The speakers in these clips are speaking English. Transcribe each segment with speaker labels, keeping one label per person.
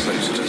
Speaker 1: places.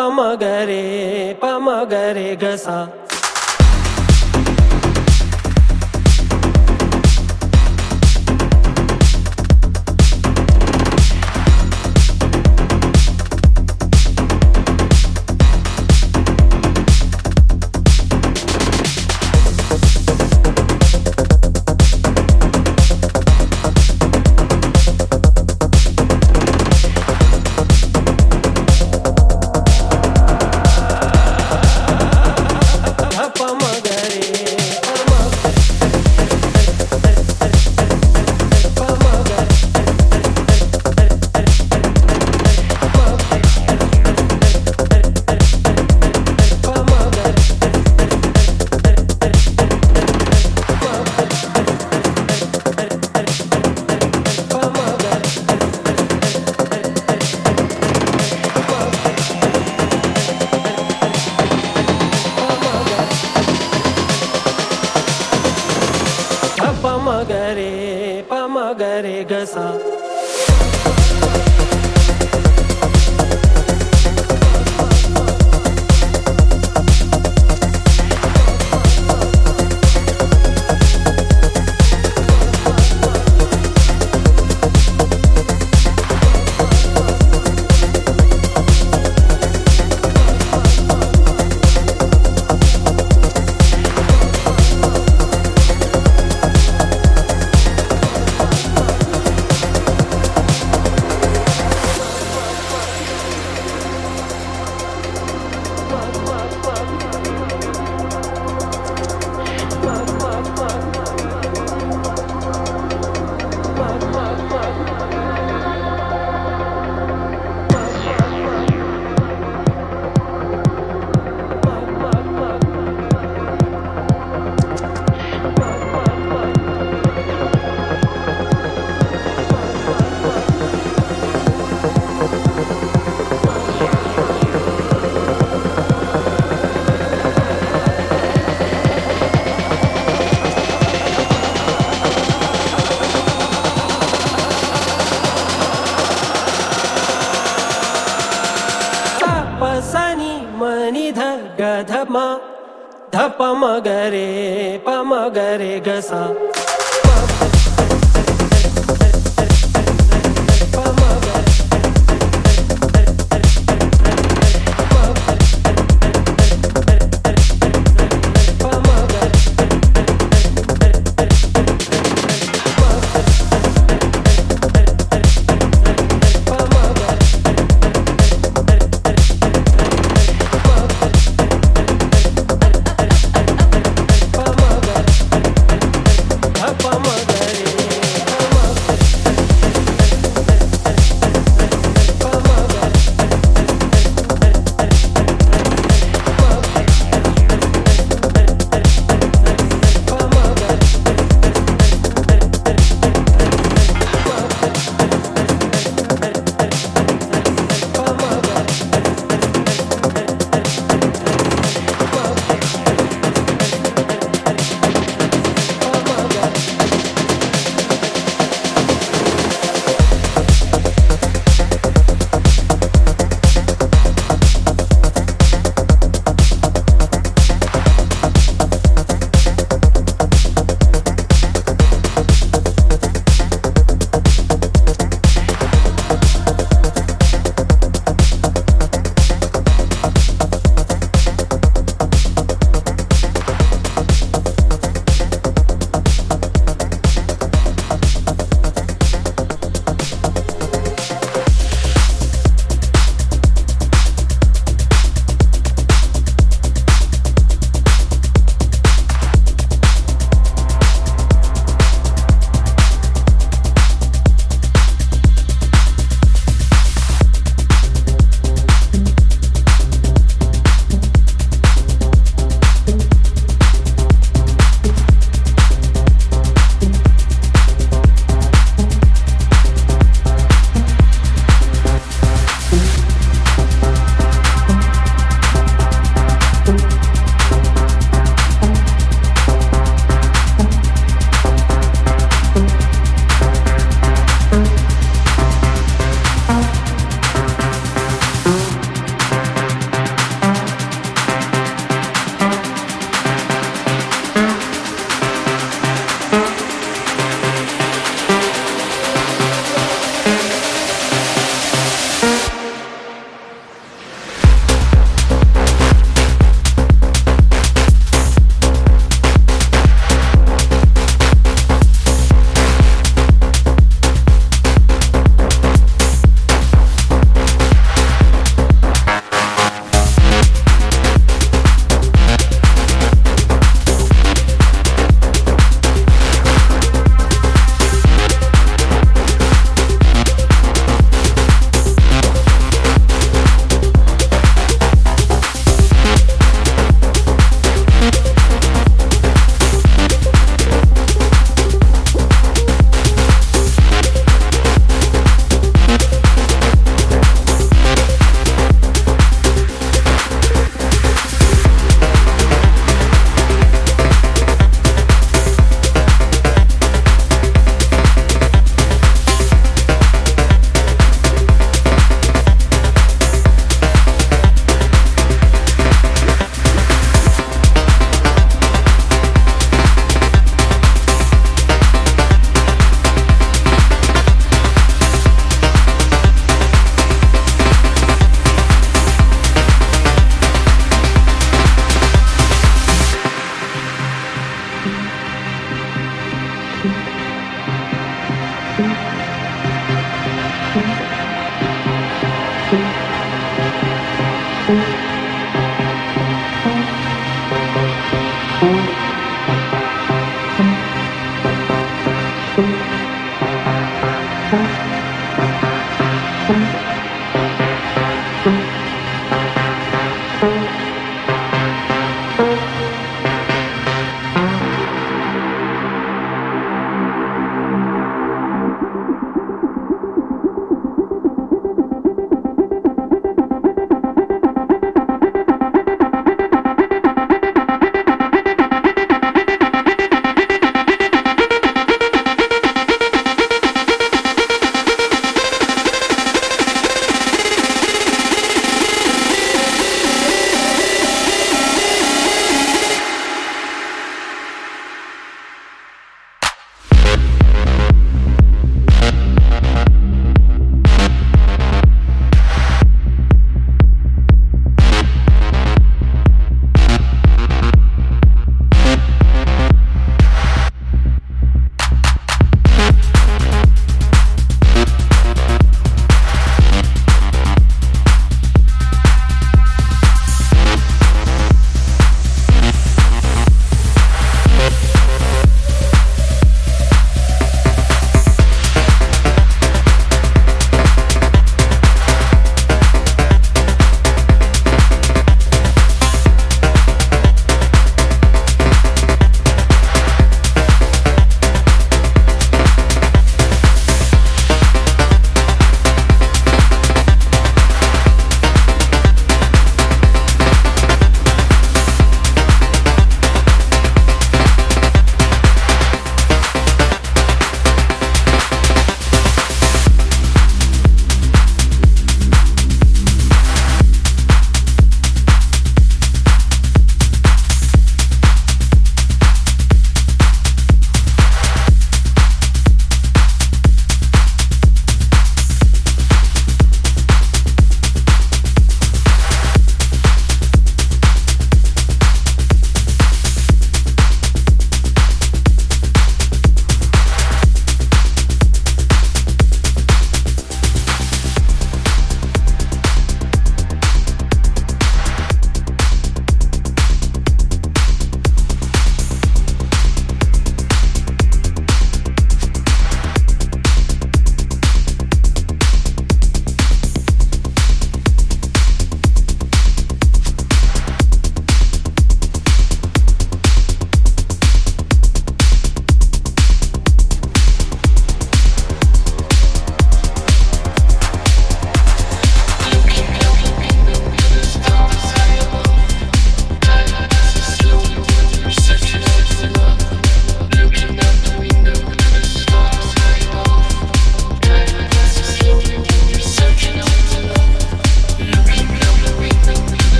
Speaker 1: पमगरे पमगरे गसा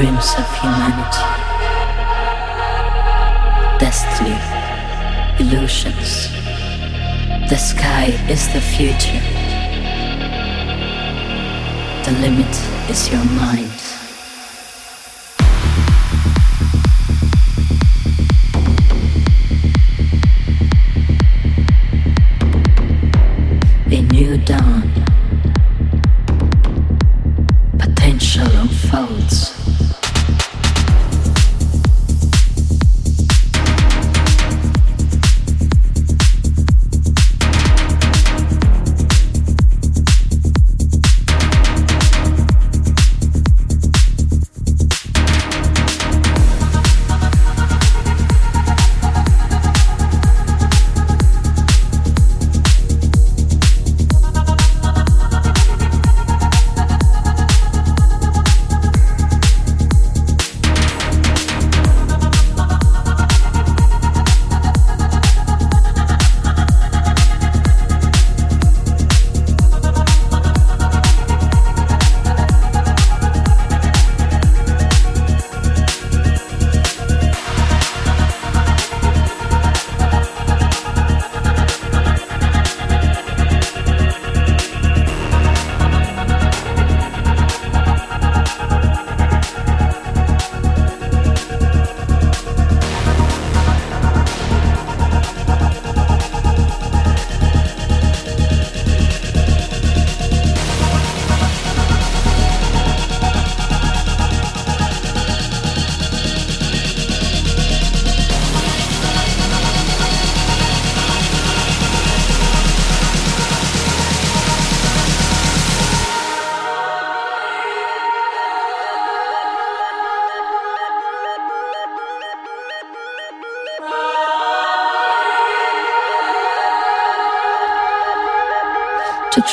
Speaker 2: dreams of humanity, destiny, illusions. The sky is the future. The limit is your mind.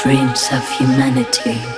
Speaker 2: Dreams of humanity.